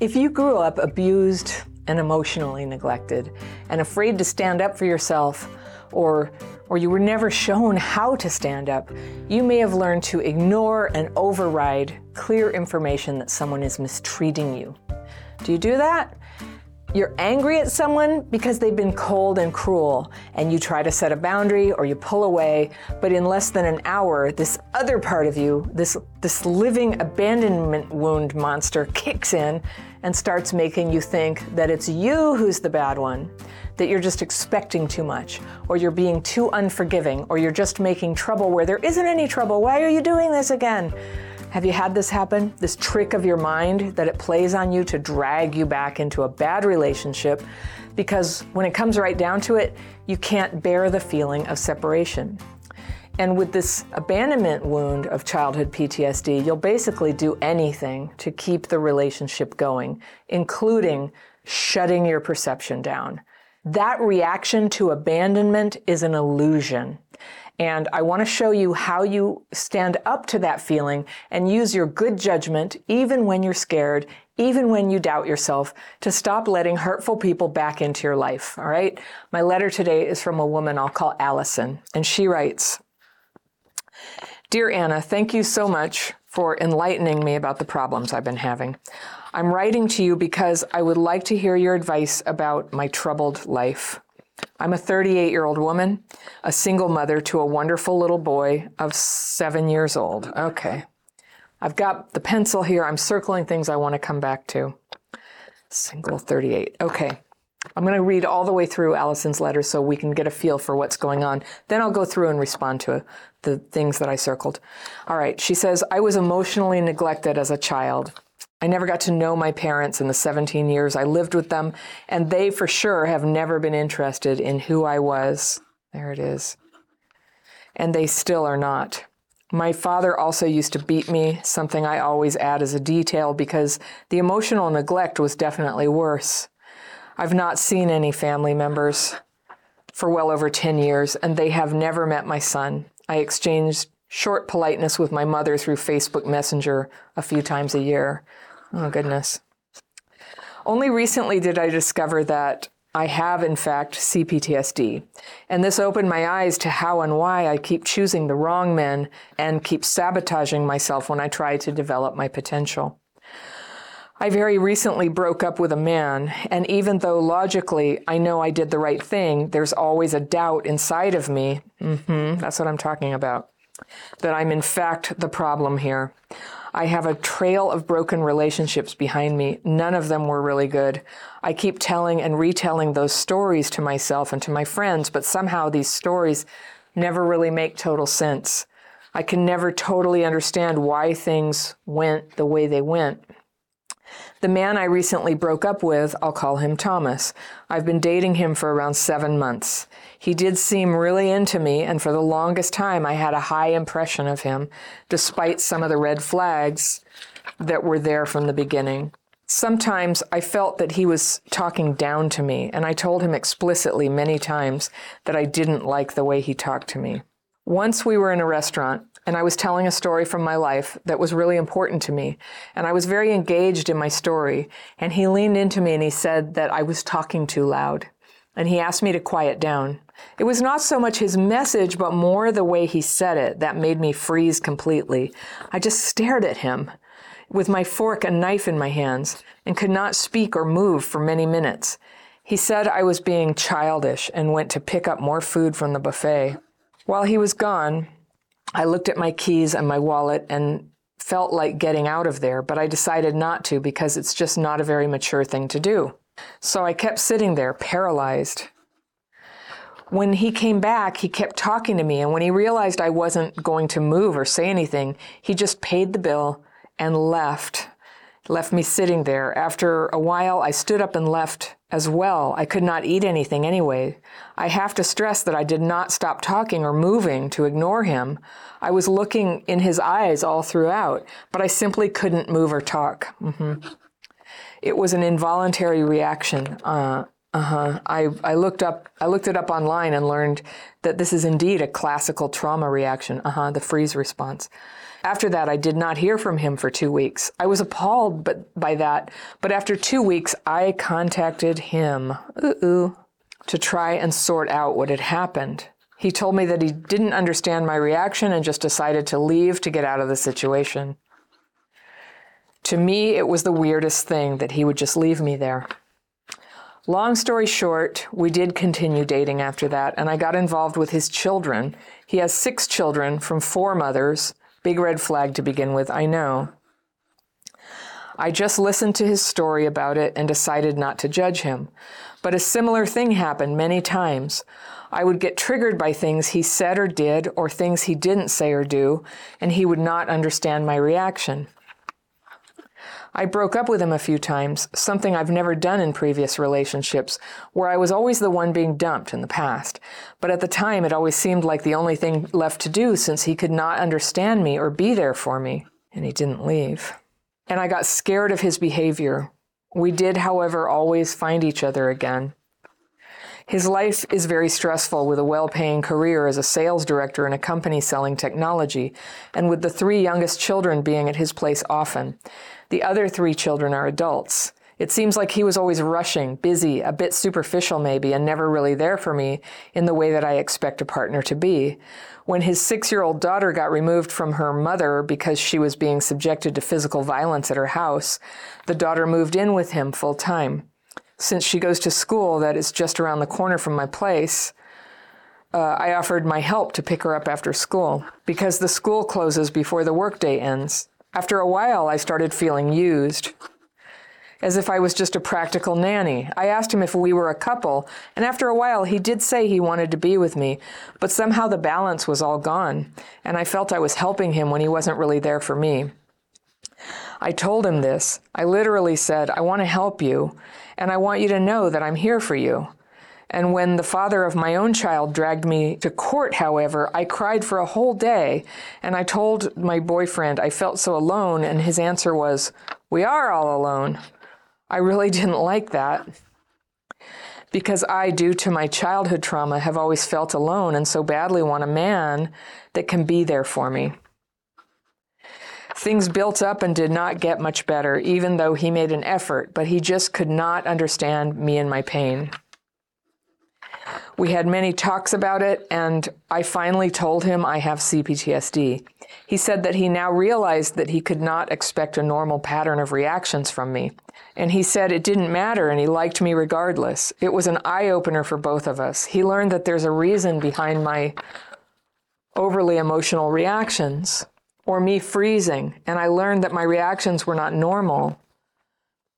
If you grew up abused and emotionally neglected and afraid to stand up for yourself, or, or you were never shown how to stand up, you may have learned to ignore and override clear information that someone is mistreating you. Do you do that? You're angry at someone because they've been cold and cruel, and you try to set a boundary or you pull away, but in less than an hour, this other part of you, this, this living abandonment wound monster, kicks in and starts making you think that it's you who's the bad one, that you're just expecting too much, or you're being too unforgiving, or you're just making trouble where there isn't any trouble. Why are you doing this again? Have you had this happen? This trick of your mind that it plays on you to drag you back into a bad relationship because when it comes right down to it, you can't bear the feeling of separation. And with this abandonment wound of childhood PTSD, you'll basically do anything to keep the relationship going, including shutting your perception down. That reaction to abandonment is an illusion. And I want to show you how you stand up to that feeling and use your good judgment, even when you're scared, even when you doubt yourself, to stop letting hurtful people back into your life. All right? My letter today is from a woman I'll call Allison, and she writes Dear Anna, thank you so much for enlightening me about the problems I've been having. I'm writing to you because I would like to hear your advice about my troubled life. I'm a 38 year old woman, a single mother to a wonderful little boy of seven years old. Okay. I've got the pencil here. I'm circling things I want to come back to. Single 38. Okay. I'm going to read all the way through Allison's letter so we can get a feel for what's going on. Then I'll go through and respond to the things that I circled. All right. She says, I was emotionally neglected as a child. I never got to know my parents in the 17 years I lived with them, and they for sure have never been interested in who I was. There it is. And they still are not. My father also used to beat me, something I always add as a detail because the emotional neglect was definitely worse. I've not seen any family members for well over 10 years, and they have never met my son. I exchanged short politeness with my mother through Facebook Messenger a few times a year. Oh, goodness. Only recently did I discover that I have, in fact, CPTSD. And this opened my eyes to how and why I keep choosing the wrong men and keep sabotaging myself when I try to develop my potential. I very recently broke up with a man, and even though logically I know I did the right thing, there's always a doubt inside of me. Mm-hmm, that's what I'm talking about. That I'm in fact the problem here. I have a trail of broken relationships behind me. None of them were really good. I keep telling and retelling those stories to myself and to my friends, but somehow these stories never really make total sense. I can never totally understand why things went the way they went. The man I recently broke up with, I'll call him Thomas. I've been dating him for around seven months. He did seem really into me, and for the longest time, I had a high impression of him, despite some of the red flags that were there from the beginning. Sometimes I felt that he was talking down to me, and I told him explicitly many times that I didn't like the way he talked to me. Once we were in a restaurant, and I was telling a story from my life that was really important to me. And I was very engaged in my story. And he leaned into me and he said that I was talking too loud. And he asked me to quiet down. It was not so much his message, but more the way he said it that made me freeze completely. I just stared at him with my fork and knife in my hands and could not speak or move for many minutes. He said I was being childish and went to pick up more food from the buffet. While he was gone, I looked at my keys and my wallet and felt like getting out of there, but I decided not to because it's just not a very mature thing to do. So I kept sitting there, paralyzed. When he came back, he kept talking to me, and when he realized I wasn't going to move or say anything, he just paid the bill and left left me sitting there. After a while, I stood up and left as well. I could not eat anything anyway. I have to stress that I did not stop talking or moving to ignore him. I was looking in his eyes all throughout, but I simply couldn't move or talk. Mm-hmm. It was an involuntary reaction. Uh, Uh-huh. I, I looked up I looked it up online and learned that this is indeed a classical trauma reaction. Uh-huh, the freeze response. After that, I did not hear from him for two weeks. I was appalled but, by that, but after two weeks, I contacted him to try and sort out what had happened. He told me that he didn't understand my reaction and just decided to leave to get out of the situation. To me, it was the weirdest thing that he would just leave me there. Long story short, we did continue dating after that, and I got involved with his children. He has six children from four mothers. Big red flag to begin with, I know. I just listened to his story about it and decided not to judge him. But a similar thing happened many times. I would get triggered by things he said or did, or things he didn't say or do, and he would not understand my reaction. I broke up with him a few times, something I've never done in previous relationships, where I was always the one being dumped in the past. But at the time, it always seemed like the only thing left to do since he could not understand me or be there for me. And he didn't leave. And I got scared of his behavior. We did, however, always find each other again. His life is very stressful with a well paying career as a sales director in a company selling technology, and with the three youngest children being at his place often. The other three children are adults. It seems like he was always rushing, busy, a bit superficial maybe, and never really there for me in the way that I expect a partner to be. When his six year old daughter got removed from her mother because she was being subjected to physical violence at her house, the daughter moved in with him full time. Since she goes to school that is just around the corner from my place, uh, I offered my help to pick her up after school because the school closes before the workday ends. After a while, I started feeling used, as if I was just a practical nanny. I asked him if we were a couple, and after a while, he did say he wanted to be with me, but somehow the balance was all gone, and I felt I was helping him when he wasn't really there for me. I told him this. I literally said, I want to help you, and I want you to know that I'm here for you. And when the father of my own child dragged me to court, however, I cried for a whole day. And I told my boyfriend I felt so alone, and his answer was, We are all alone. I really didn't like that. Because I, due to my childhood trauma, have always felt alone and so badly want a man that can be there for me. Things built up and did not get much better, even though he made an effort, but he just could not understand me and my pain. We had many talks about it, and I finally told him I have CPTSD. He said that he now realized that he could not expect a normal pattern of reactions from me. And he said it didn't matter and he liked me regardless. It was an eye opener for both of us. He learned that there's a reason behind my overly emotional reactions or me freezing, and I learned that my reactions were not normal,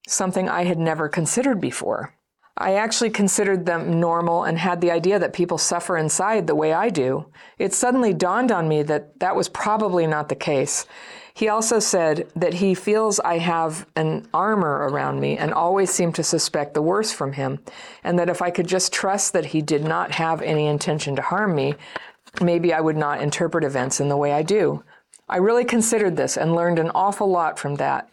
something I had never considered before. I actually considered them normal and had the idea that people suffer inside the way I do. It suddenly dawned on me that that was probably not the case. He also said that he feels I have an armor around me and always seem to suspect the worst from him, and that if I could just trust that he did not have any intention to harm me, maybe I would not interpret events in the way I do. I really considered this and learned an awful lot from that.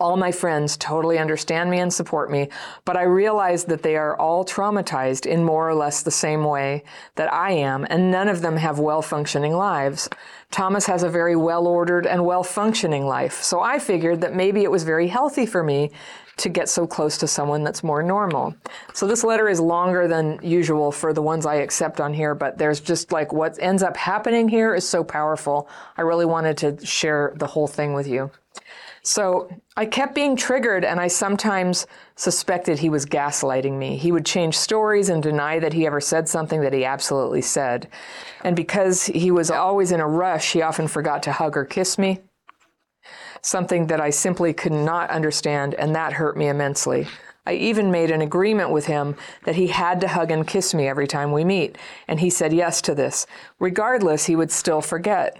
All my friends totally understand me and support me, but I realize that they are all traumatized in more or less the same way that I am, and none of them have well functioning lives. Thomas has a very well ordered and well functioning life, so I figured that maybe it was very healthy for me to get so close to someone that's more normal. So this letter is longer than usual for the ones I accept on here, but there's just like what ends up happening here is so powerful. I really wanted to share the whole thing with you. So I kept being triggered, and I sometimes suspected he was gaslighting me. He would change stories and deny that he ever said something that he absolutely said. And because he was always in a rush, he often forgot to hug or kiss me, something that I simply could not understand, and that hurt me immensely. I even made an agreement with him that he had to hug and kiss me every time we meet, and he said yes to this. Regardless, he would still forget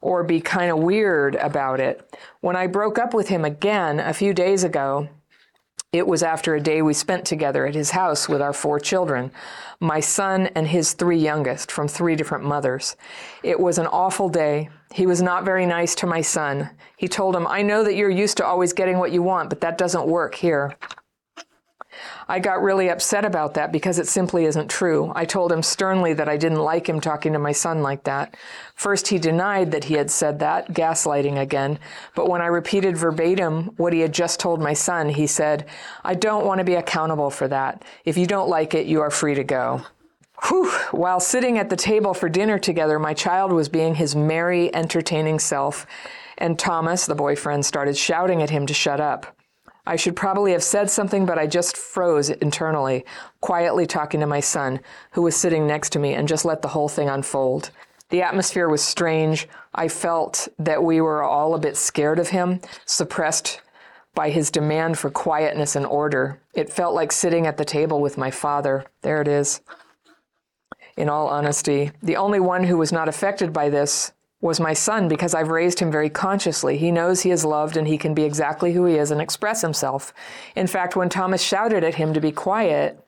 or be kind of weird about it. When I broke up with him again a few days ago, it was after a day we spent together at his house with our four children, my son and his three youngest from three different mothers. It was an awful day. He was not very nice to my son. He told him, I know that you're used to always getting what you want, but that doesn't work here. I got really upset about that because it simply isn't true. I told him sternly that I didn't like him talking to my son like that. First, he denied that he had said that, gaslighting again. But when I repeated verbatim what he had just told my son, he said, I don't want to be accountable for that. If you don't like it, you are free to go. Whew. While sitting at the table for dinner together, my child was being his merry, entertaining self, and Thomas, the boyfriend, started shouting at him to shut up. I should probably have said something, but I just froze internally, quietly talking to my son, who was sitting next to me, and just let the whole thing unfold. The atmosphere was strange. I felt that we were all a bit scared of him, suppressed by his demand for quietness and order. It felt like sitting at the table with my father. There it is. In all honesty, the only one who was not affected by this was my son because I've raised him very consciously. He knows he is loved and he can be exactly who he is and express himself. In fact, when Thomas shouted at him to be quiet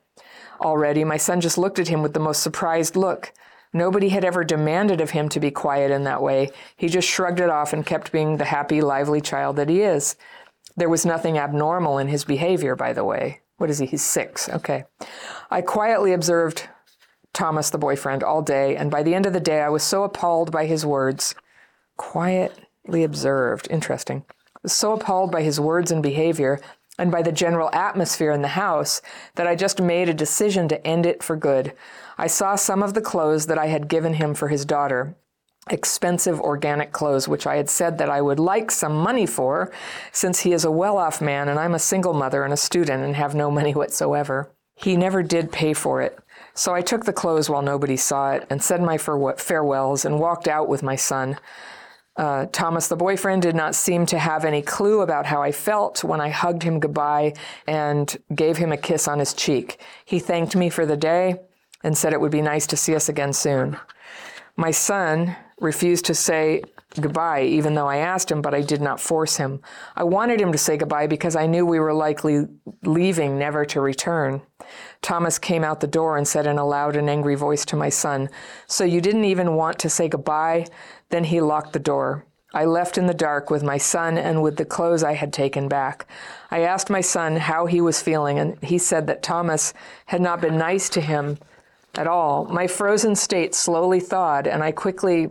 already, my son just looked at him with the most surprised look. Nobody had ever demanded of him to be quiet in that way. He just shrugged it off and kept being the happy, lively child that he is. There was nothing abnormal in his behavior, by the way. What is he? He's six. Okay. I quietly observed Thomas, the boyfriend, all day, and by the end of the day, I was so appalled by his words. Quietly observed. Interesting. So appalled by his words and behavior, and by the general atmosphere in the house, that I just made a decision to end it for good. I saw some of the clothes that I had given him for his daughter, expensive organic clothes, which I had said that I would like some money for, since he is a well off man and I'm a single mother and a student and have no money whatsoever. He never did pay for it. So I took the clothes while nobody saw it and said my farewells and walked out with my son. Uh, Thomas, the boyfriend, did not seem to have any clue about how I felt when I hugged him goodbye and gave him a kiss on his cheek. He thanked me for the day and said it would be nice to see us again soon. My son refused to say goodbye, even though I asked him, but I did not force him. I wanted him to say goodbye because I knew we were likely leaving, never to return. Thomas came out the door and said in a loud and angry voice to my son, So you didn't even want to say goodbye? Then he locked the door. I left in the dark with my son and with the clothes I had taken back. I asked my son how he was feeling, and he said that Thomas had not been nice to him at all. My frozen state slowly thawed, and I quickly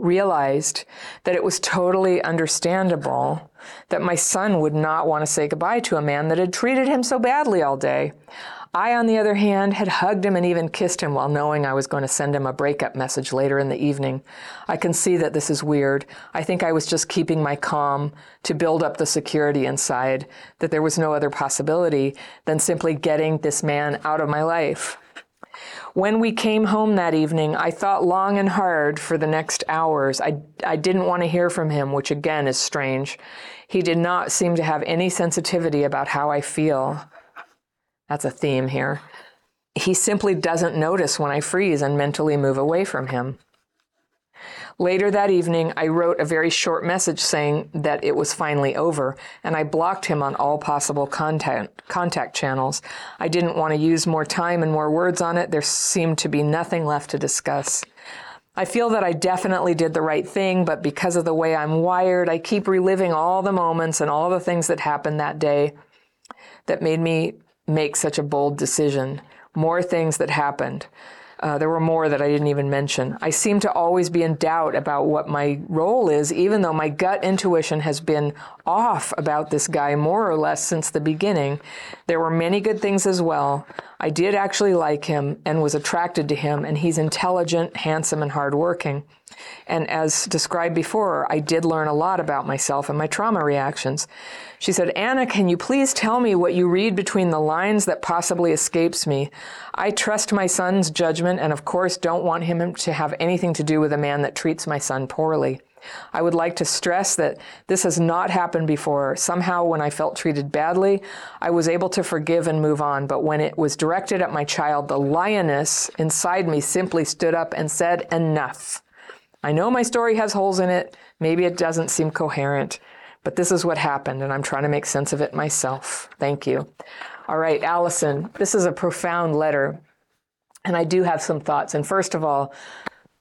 realized that it was totally understandable that my son would not want to say goodbye to a man that had treated him so badly all day. I, on the other hand, had hugged him and even kissed him while knowing I was going to send him a breakup message later in the evening. I can see that this is weird. I think I was just keeping my calm to build up the security inside, that there was no other possibility than simply getting this man out of my life. When we came home that evening, I thought long and hard for the next hours. I, I didn't want to hear from him, which again is strange. He did not seem to have any sensitivity about how I feel. That's a theme here. He simply doesn't notice when I freeze and mentally move away from him. Later that evening, I wrote a very short message saying that it was finally over, and I blocked him on all possible contact, contact channels. I didn't want to use more time and more words on it. There seemed to be nothing left to discuss. I feel that I definitely did the right thing, but because of the way I'm wired, I keep reliving all the moments and all the things that happened that day that made me make such a bold decision. More things that happened. Uh, there were more that I didn't even mention. I seem to always be in doubt about what my role is, even though my gut intuition has been off about this guy more or less since the beginning. There were many good things as well. I did actually like him and was attracted to him, and he's intelligent, handsome, and hardworking. And as described before, I did learn a lot about myself and my trauma reactions. She said, Anna, can you please tell me what you read between the lines that possibly escapes me? I trust my son's judgment and, of course, don't want him to have anything to do with a man that treats my son poorly. I would like to stress that this has not happened before. Somehow, when I felt treated badly, I was able to forgive and move on. But when it was directed at my child, the lioness inside me simply stood up and said, Enough. I know my story has holes in it. Maybe it doesn't seem coherent, but this is what happened, and I'm trying to make sense of it myself. Thank you. All right, Allison, this is a profound letter, and I do have some thoughts. And first of all,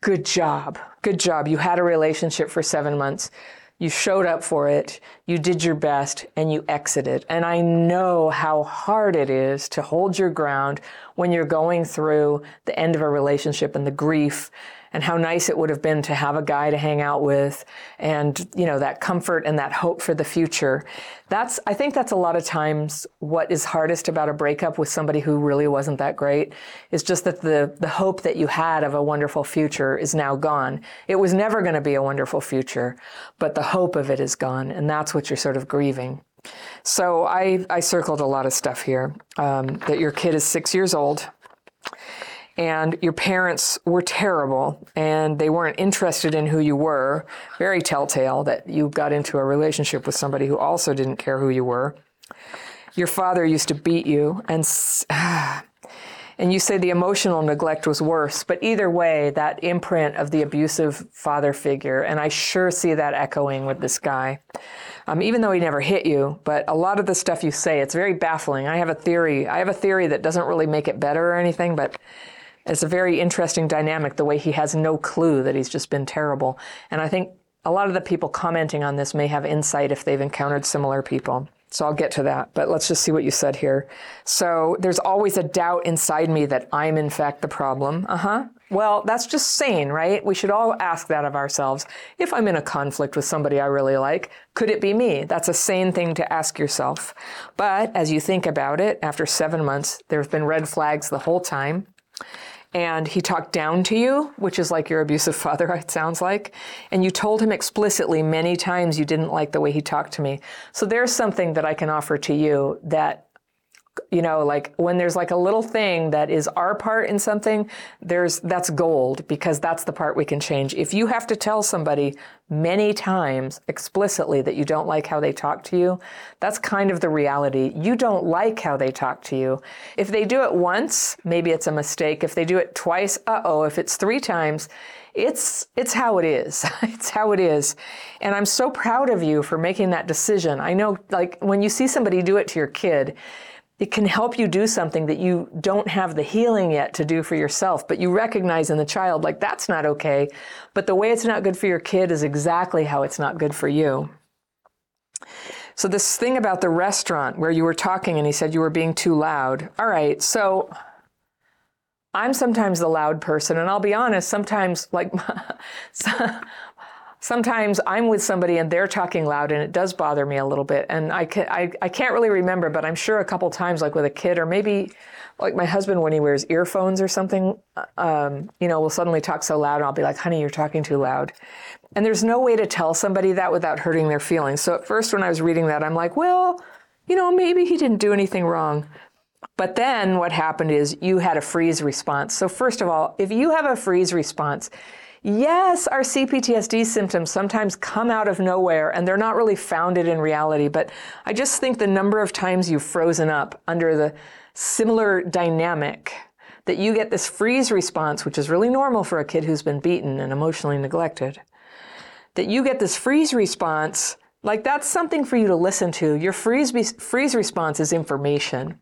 good job. Good job. You had a relationship for seven months. You showed up for it, you did your best, and you exited. And I know how hard it is to hold your ground when you're going through the end of a relationship and the grief and how nice it would have been to have a guy to hang out with and you know that comfort and that hope for the future. That's i think that's a lot of times what is hardest about a breakup with somebody who really wasn't that great is just that the the hope that you had of a wonderful future is now gone. It was never going to be a wonderful future but the hope of it is gone and that's what you're sort of grieving. So I, I circled a lot of stuff here um, that your kid is six years old and your parents were terrible and they weren't interested in who you were. Very telltale that you got into a relationship with somebody who also didn't care who you were. Your father used to beat you and and you say the emotional neglect was worse, but either way, that imprint of the abusive father figure, and I sure see that echoing with this guy. Um, even though he never hit you, but a lot of the stuff you say, it's very baffling. I have a theory. I have a theory that doesn't really make it better or anything, but it's a very interesting dynamic the way he has no clue that he's just been terrible. And I think a lot of the people commenting on this may have insight if they've encountered similar people. So I'll get to that, but let's just see what you said here. So there's always a doubt inside me that I'm in fact the problem. Uh huh. Well, that's just sane, right? We should all ask that of ourselves. If I'm in a conflict with somebody I really like, could it be me? That's a sane thing to ask yourself. But as you think about it, after seven months, there have been red flags the whole time and he talked down to you, which is like your abusive father, it sounds like, and you told him explicitly many times you didn't like the way he talked to me. So there's something that I can offer to you that you know like when there's like a little thing that is our part in something there's that's gold because that's the part we can change if you have to tell somebody many times explicitly that you don't like how they talk to you that's kind of the reality you don't like how they talk to you if they do it once maybe it's a mistake if they do it twice uh-oh if it's three times it's it's how it is. it's how it is. And I'm so proud of you for making that decision. I know like when you see somebody do it to your kid, it can help you do something that you don't have the healing yet to do for yourself, but you recognize in the child, like, that's not okay. But the way it's not good for your kid is exactly how it's not good for you. So, this thing about the restaurant where you were talking and he said you were being too loud. All right, so I'm sometimes the loud person, and I'll be honest, sometimes, like, sometimes I'm with somebody and they're talking loud and it does bother me a little bit. And I, can, I, I can't really remember, but I'm sure a couple times, like with a kid or maybe like my husband when he wears earphones or something, um, you know, will suddenly talk so loud and I'll be like, honey, you're talking too loud. And there's no way to tell somebody that without hurting their feelings. So at first, when I was reading that, I'm like, well, you know, maybe he didn't do anything wrong. But then what happened is you had a freeze response. So, first of all, if you have a freeze response, Yes, our CPTSD symptoms sometimes come out of nowhere and they're not really founded in reality, but I just think the number of times you've frozen up under the similar dynamic that you get this freeze response, which is really normal for a kid who's been beaten and emotionally neglected, that you get this freeze response, like that's something for you to listen to. Your freeze, freeze response is information.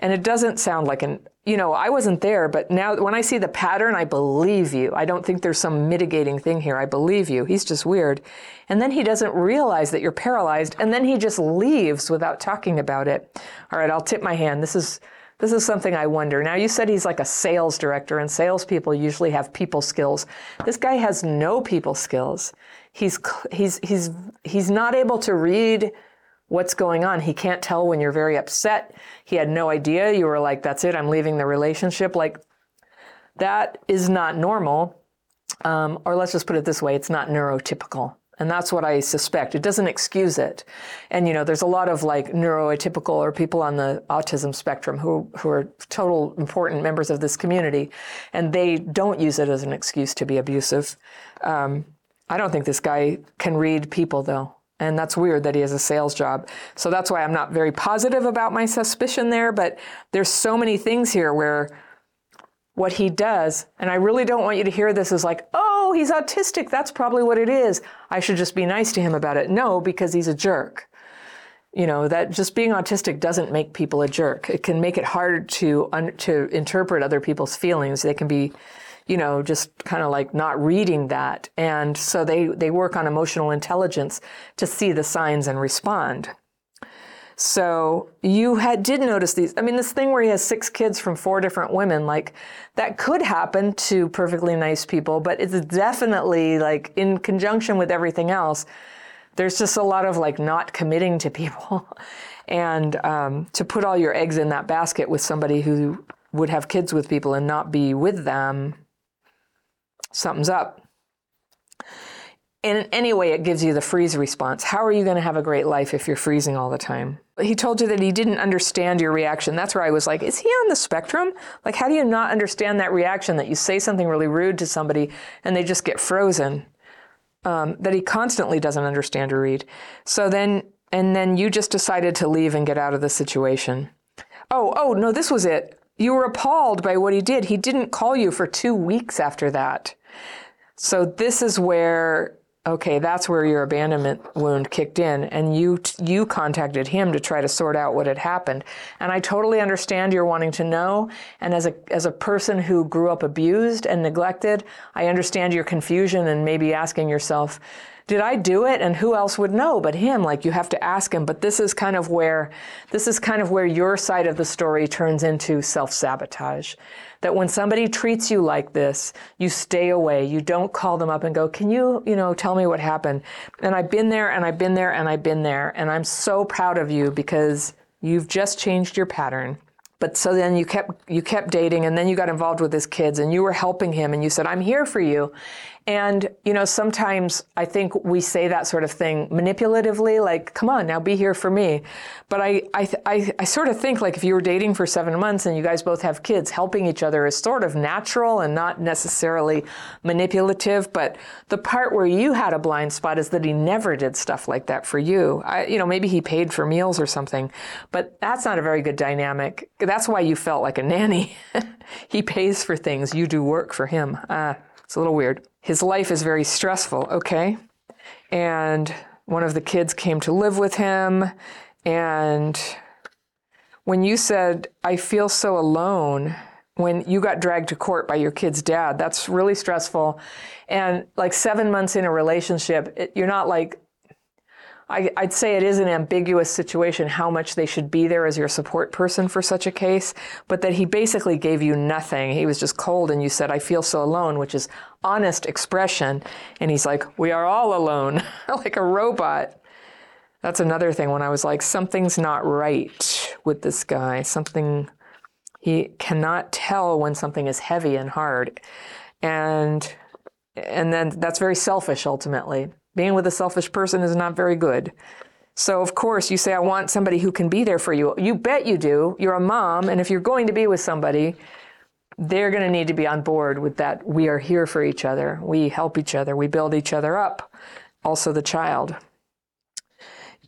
And it doesn't sound like an, you know, I wasn't there, but now when I see the pattern, I believe you. I don't think there's some mitigating thing here. I believe you. He's just weird. And then he doesn't realize that you're paralyzed, and then he just leaves without talking about it. All right, I'll tip my hand. This is this is something I wonder. Now, you said he's like a sales director, and salespeople usually have people skills. This guy has no people skills. He's he's he's he's not able to read what's going on. He can't tell when you're very upset. He had no idea. You were like, that's it, I'm leaving the relationship. Like, that is not normal. Um, or let's just put it this way it's not neurotypical. And that's what I suspect. It doesn't excuse it. And, you know, there's a lot of like neuroatypical or people on the autism spectrum who, who are total important members of this community, and they don't use it as an excuse to be abusive. Um, I don't think this guy can read people, though. And that's weird that he has a sales job. So that's why I'm not very positive about my suspicion there. But there's so many things here where what he does, and I really don't want you to hear this as like, oh, he's autistic. That's probably what it is. I should just be nice to him about it. No, because he's a jerk. You know that just being autistic doesn't make people a jerk. It can make it hard to un- to interpret other people's feelings. They can be you know, just kind of like not reading that. And so they, they work on emotional intelligence to see the signs and respond. So you had did notice these. I mean, this thing where he has six kids from four different women, like that could happen to perfectly nice people, but it's definitely like in conjunction with everything else. There's just a lot of like not committing to people, and um, to put all your eggs in that basket with somebody who would have kids with people and not be with them, something's up. And anyway, it gives you the freeze response. How are you going to have a great life if you're freezing all the time? He told you that he didn't understand your reaction. That's where I was like, is he on the spectrum? Like, how do you not understand that reaction that you say something really rude to somebody and they just get frozen? Um, that he constantly doesn't understand or read. So then, and then you just decided to leave and get out of the situation. Oh, oh, no, this was it. You were appalled by what he did. He didn't call you for two weeks after that. So this is where okay, that's where your abandonment wound kicked in, and you you contacted him to try to sort out what had happened. And I totally understand you're wanting to know. And as a as a person who grew up abused and neglected, I understand your confusion and maybe asking yourself, did I do it? And who else would know but him? Like you have to ask him. But this is kind of where this is kind of where your side of the story turns into self sabotage that when somebody treats you like this, you stay away. You don't call them up and go, "Can you, you know, tell me what happened?" And I've been there and I've been there and I've been there and I'm so proud of you because you've just changed your pattern. But so then you kept you kept dating and then you got involved with his kids and you were helping him and you said, "I'm here for you." And, you know, sometimes I think we say that sort of thing manipulatively, like, come on, now be here for me. But I, I, I, I, sort of think like if you were dating for seven months and you guys both have kids, helping each other is sort of natural and not necessarily manipulative. But the part where you had a blind spot is that he never did stuff like that for you. I, you know, maybe he paid for meals or something, but that's not a very good dynamic. That's why you felt like a nanny. he pays for things, you do work for him. Uh, it's a little weird his life is very stressful, okay? And one of the kids came to live with him. And when you said, I feel so alone, when you got dragged to court by your kid's dad, that's really stressful. And like seven months in a relationship, it, you're not like I, would say it is an ambiguous situation how much they should be there as your support person for such a case, but that he basically gave you nothing. He was just cold, and you said, I feel so alone, which is honest expression. And he's like, We are all alone, like a robot. That's another thing when I was like, Something's not right with this guy. Something, he cannot tell when something is heavy and hard. And and then that's very selfish ultimately being with a selfish person is not very good. So, of course, you say, I want somebody who can be there for you. You bet you do. You're a mom, and if you're going to be with somebody, they're going to need to be on board with that. We are here for each other. We help each other. We build each other up. Also, the child.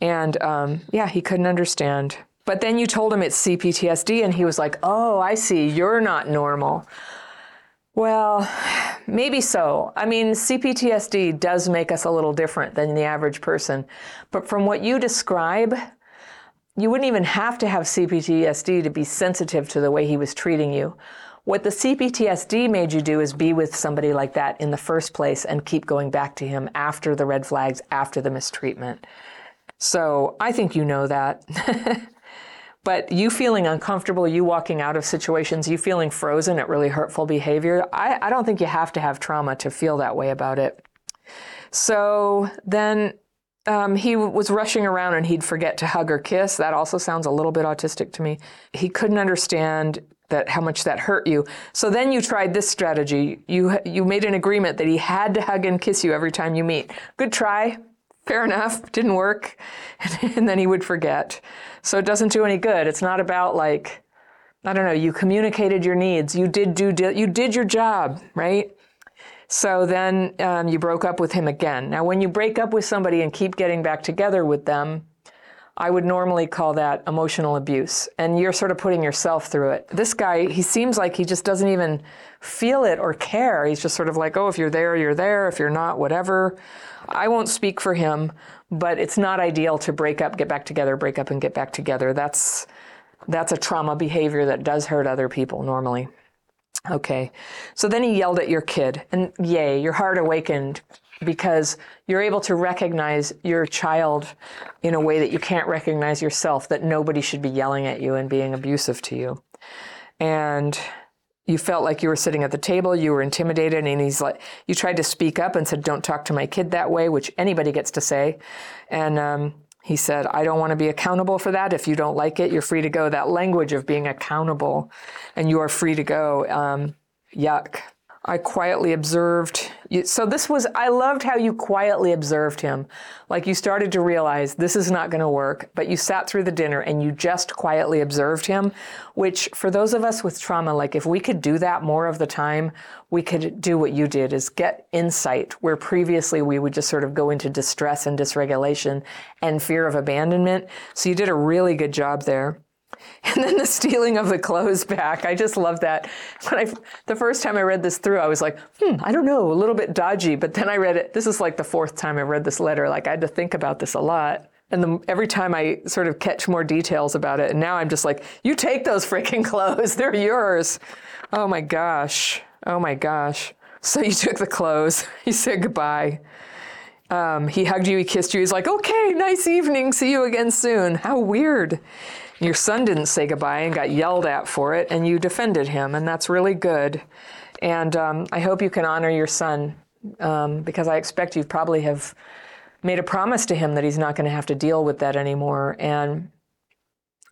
And um, yeah, he couldn't understand. But then you told him it's CPTSD, and he was like, Oh, I see. You're not normal. Well, maybe so. I mean, CPTSD does make us a little different than the average person. But from what you describe, you wouldn't even have to have CPTSD to be sensitive to the way he was treating you. What the CPTSD made you do is be with somebody like that in the first place and keep going back to him after the red flags, after the mistreatment. So I think you know that. But you feeling uncomfortable, you walking out of situations, you feeling frozen at really hurtful behavior, I, I don't think you have to have trauma to feel that way about it. So then um, he was rushing around and he'd forget to hug or kiss. That also sounds a little bit autistic to me. He couldn't understand that how much that hurt you. So then you tried this strategy. You you made an agreement that he had to hug and kiss you every time you meet. Good try. Fair enough. Didn't work. and then he would forget. So it doesn't do any good. It's not about like, I don't know, you communicated your needs, you did do, you did your job, right? So then um, you broke up with him again. Now, when you break up with somebody and keep getting back together with them, I would normally call that emotional abuse. And you're sort of putting yourself through it. This guy, he seems like he just doesn't even feel it or care. He's just sort of like, oh, if you're there, you're there. If you're not, whatever. I won't speak for him, but it's not ideal to break up, get back together, break up and get back together. That's that's a trauma behavior that does hurt other people normally. Okay. So then he yelled at your kid, and yay, your heart awakened because you're able to recognize your child in a way that you can't recognize yourself, that nobody should be yelling at you and being abusive to you. And you felt like you were sitting at the table, you were intimidated, and he's like, you tried to speak up and said, Don't talk to my kid that way, which anybody gets to say. And um, he said, I don't want to be accountable for that. If you don't like it, you're free to go. That language of being accountable and you are free to go. Um, yuck. I quietly observed. So this was, I loved how you quietly observed him. Like you started to realize this is not going to work, but you sat through the dinner and you just quietly observed him, which for those of us with trauma, like if we could do that more of the time, we could do what you did is get insight where previously we would just sort of go into distress and dysregulation and fear of abandonment. So you did a really good job there. And then the stealing of the clothes back. I just love that. When I the first time I read this through, I was like, hmm, I don't know, a little bit dodgy. But then I read it. This is like the fourth time I read this letter. Like I had to think about this a lot. And the, every time I sort of catch more details about it, and now I'm just like, you take those freaking clothes. They're yours. Oh my gosh. Oh my gosh. So you took the clothes. You said goodbye. Um, he hugged you. He kissed you. He's like, okay, nice evening. See you again soon. How weird. Your son didn't say goodbye and got yelled at for it, and you defended him, and that's really good. And um, I hope you can honor your son um, because I expect you probably have made a promise to him that he's not going to have to deal with that anymore. And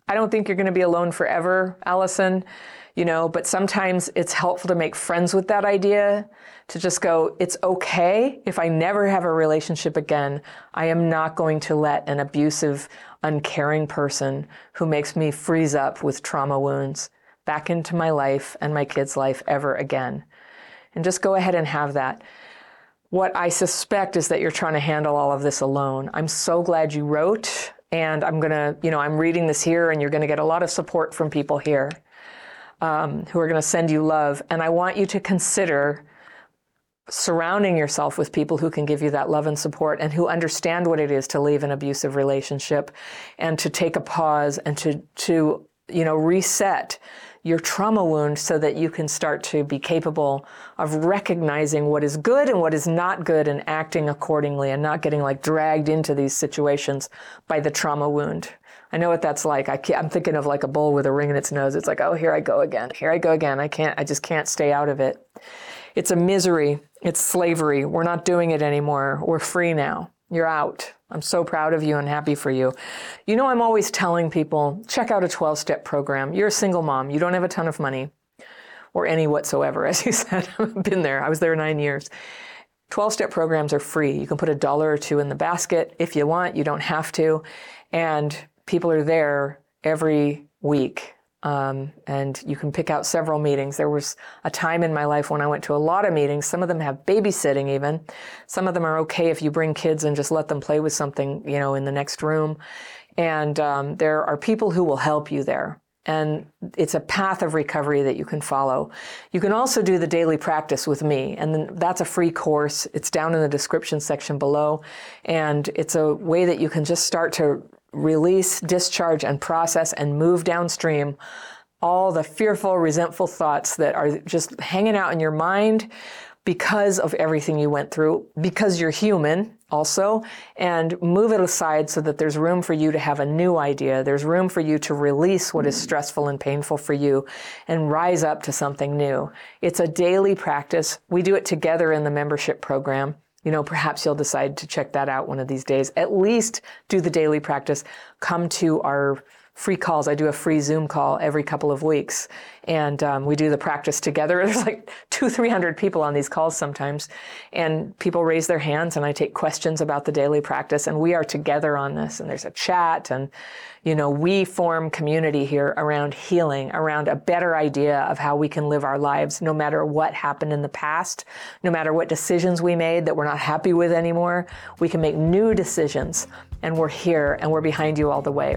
I don't think you're going to be alone forever, Allison, you know, but sometimes it's helpful to make friends with that idea to just go, it's okay if I never have a relationship again. I am not going to let an abusive, uncaring person who makes me freeze up with trauma wounds back into my life and my kid's life ever again. And just go ahead and have that. What I suspect is that you're trying to handle all of this alone. I'm so glad you wrote, and I'm gonna, you know, I'm reading this here, and you're gonna get a lot of support from people here um, who are gonna send you love. And I want you to consider surrounding yourself with people who can give you that love and support and who understand what it is to leave an abusive relationship and to take a pause and to to you know reset your trauma wound so that you can start to be capable of recognizing what is good and what is not good and acting accordingly and not getting like dragged into these situations by the trauma wound. I know what that's like. I am thinking of like a bull with a ring in its nose. It's like, oh, here I go again. Here I go again. I can't, I just can't stay out of it. It's a misery. It's slavery. We're not doing it anymore. We're free now. You're out. I'm so proud of you and happy for you. You know, I'm always telling people check out a 12 step program. You're a single mom, you don't have a ton of money or any whatsoever, as you said. I've been there, I was there nine years. 12 step programs are free. You can put a dollar or two in the basket if you want, you don't have to. And people are there every week um, and you can pick out several meetings. There was a time in my life when I went to a lot of meetings. Some of them have babysitting even. Some of them are okay if you bring kids and just let them play with something, you know, in the next room. And um, there are people who will help you there. And it's a path of recovery that you can follow. You can also do the daily practice with me, and that's a free course. It's down in the description section below, and it's a way that you can just start to release, discharge, and process and move downstream all the fearful, resentful thoughts that are just hanging out in your mind because of everything you went through, because you're human also, and move it aside so that there's room for you to have a new idea. There's room for you to release what is stressful and painful for you and rise up to something new. It's a daily practice. We do it together in the membership program you know, perhaps you'll decide to check that out one of these days. At least do the daily practice. Come to our free calls. I do a free Zoom call every couple of weeks, and um, we do the practice together. There's like two, three hundred people on these calls sometimes, and people raise their hands, and I take questions about the daily practice, and we are together on this. And there's a chat, and you know, we form community here around healing, around a better idea of how we can live our lives, no matter what happened in the past, no matter what decisions we made that we're not happy with anymore. We can make new decisions, and we're here, and we're behind you all the way.